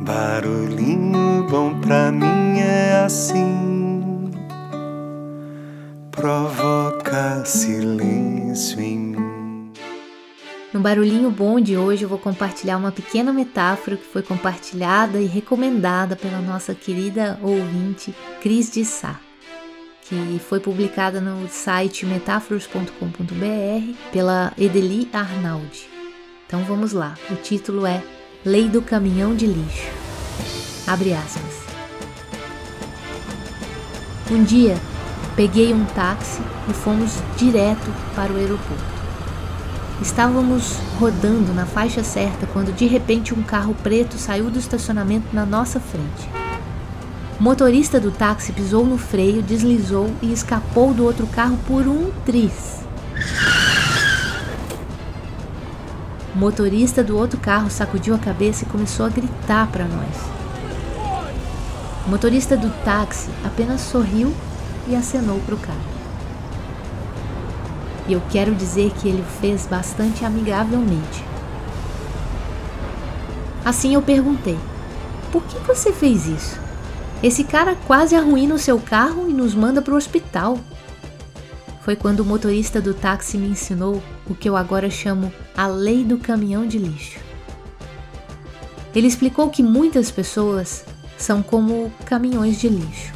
Barulhinho bom pra mim é assim, provoca silêncio em mim. No Barulhinho Bom de hoje eu vou compartilhar uma pequena metáfora que foi compartilhada e recomendada pela nossa querida ouvinte Cris de Sá, que foi publicada no site metáforos.com.br pela Edeli Arnaldi. Então vamos lá, o título é Lei do Caminhão de Lixo. Abre aspas. Um dia, peguei um táxi e fomos direto para o aeroporto. Estávamos rodando na faixa certa quando de repente um carro preto saiu do estacionamento na nossa frente. O motorista do táxi pisou no freio, deslizou e escapou do outro carro por um tris. O motorista do outro carro sacudiu a cabeça e começou a gritar para nós. O motorista do táxi apenas sorriu e acenou para o cara. E eu quero dizer que ele o fez bastante amigavelmente. Assim eu perguntei: Por que você fez isso? Esse cara quase arruína o seu carro e nos manda para o hospital. Foi quando o motorista do táxi me ensinou o que eu agora chamo a lei do caminhão de lixo. Ele explicou que muitas pessoas são como caminhões de lixo.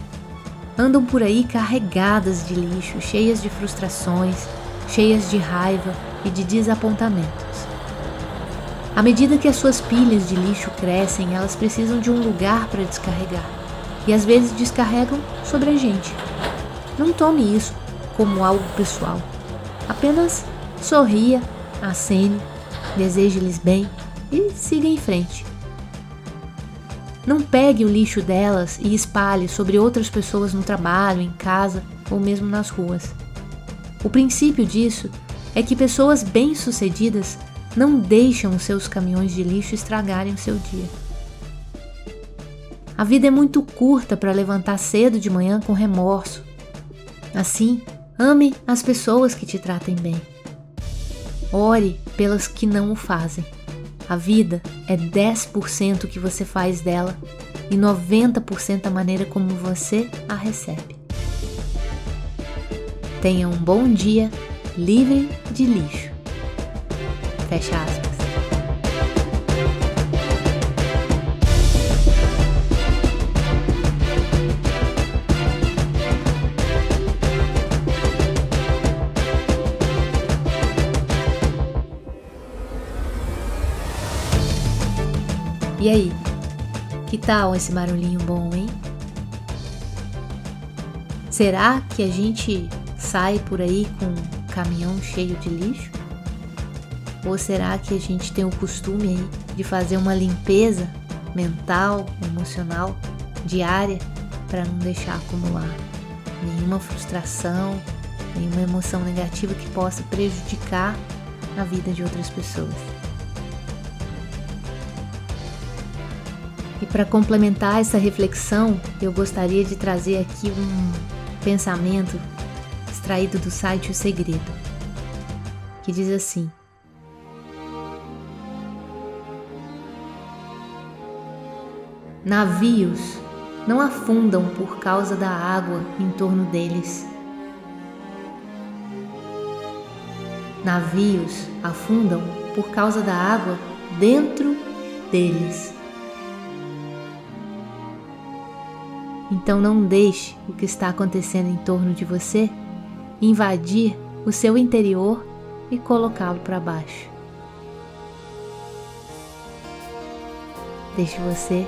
Andam por aí carregadas de lixo, cheias de frustrações, cheias de raiva e de desapontamentos. À medida que as suas pilhas de lixo crescem, elas precisam de um lugar para descarregar e às vezes descarregam sobre a gente. Não tome isso como algo pessoal. Apenas sorria, acene, deseje-lhes bem e siga em frente. Não pegue o lixo delas e espalhe sobre outras pessoas no trabalho, em casa ou mesmo nas ruas. O princípio disso é que pessoas bem-sucedidas não deixam os seus caminhões de lixo estragarem o seu dia. A vida é muito curta para levantar cedo de manhã com remorso. Assim, ame as pessoas que te tratem bem. Ore pelas que não o fazem. A vida é 10% o que você faz dela e 90% a maneira como você a recebe. Tenha um bom dia livre de lixo. Fecha aspas. E aí? Que tal esse barulhinho bom, hein? Será que a gente sai por aí com um caminhão cheio de lixo? Ou será que a gente tem o costume aí de fazer uma limpeza mental, emocional, diária para não deixar acumular nenhuma frustração, nenhuma emoção negativa que possa prejudicar a vida de outras pessoas? E para complementar essa reflexão, eu gostaria de trazer aqui um pensamento extraído do site O Segredo, que diz assim: Navios não afundam por causa da água em torno deles. Navios afundam por causa da água dentro deles. Então não deixe o que está acontecendo em torno de você invadir o seu interior e colocá-lo para baixo. Deixe você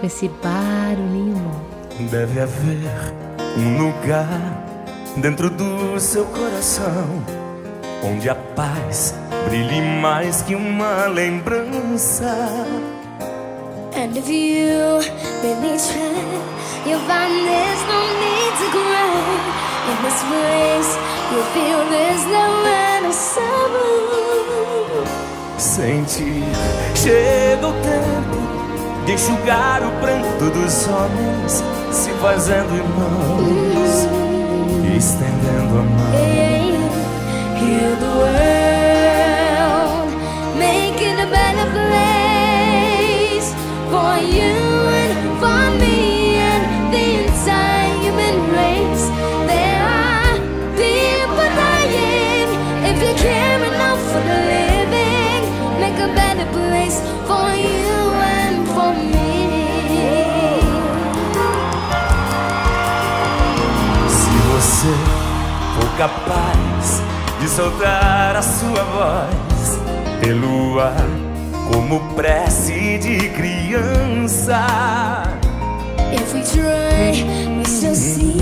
com esse barulhinho bom. Deve haver um lugar dentro do seu coração onde a paz brilhe mais que uma lembrança. And if you really try, you'll find there's no need to cry. In this place, you'll feel there's no sorrow. Sentir, chega o tempo de enxugar o pranto dos homens, se fazendo irmãos e estendendo a mão. Heal the world, make it a better place for you. Capaz de soltar a sua voz pelo ar como prece de criança. If we try, we still see.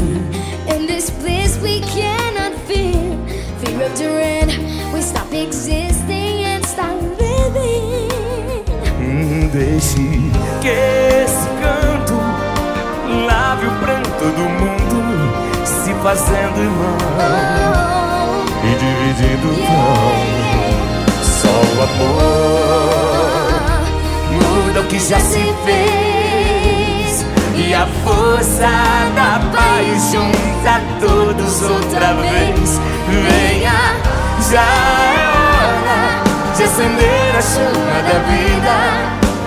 In this bliss we cannot feel. Fear of dread, we stop existing and start living. Hum, deixe que fazendo irmão e dividindo o pão. Só o amor muda o que já se fez e a força da paz junta todos outra vez. Venha, já é hora de acender a chama da vida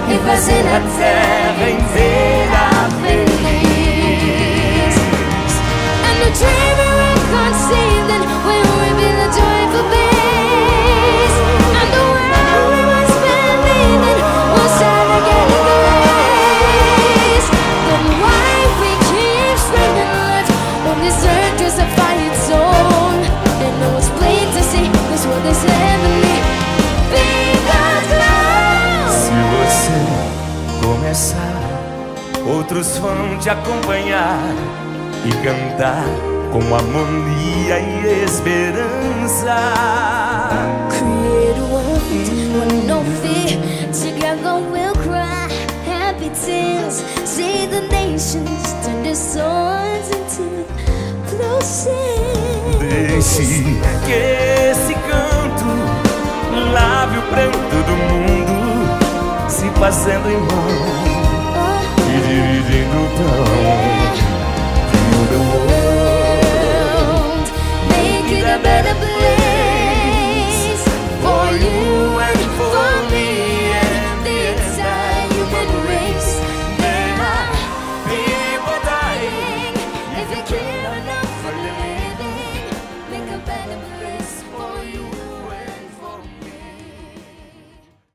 e fazer a terra inteira começar, outros vão te acompanhar e cantar com harmonia e esperança. Create a world with no fear. Together we'll cry happy tears. See the nations turn their swords into plowshares. Deixe que esse canto lave o pranto do mundo, fazendo irmão Oh, e dividindo o pão.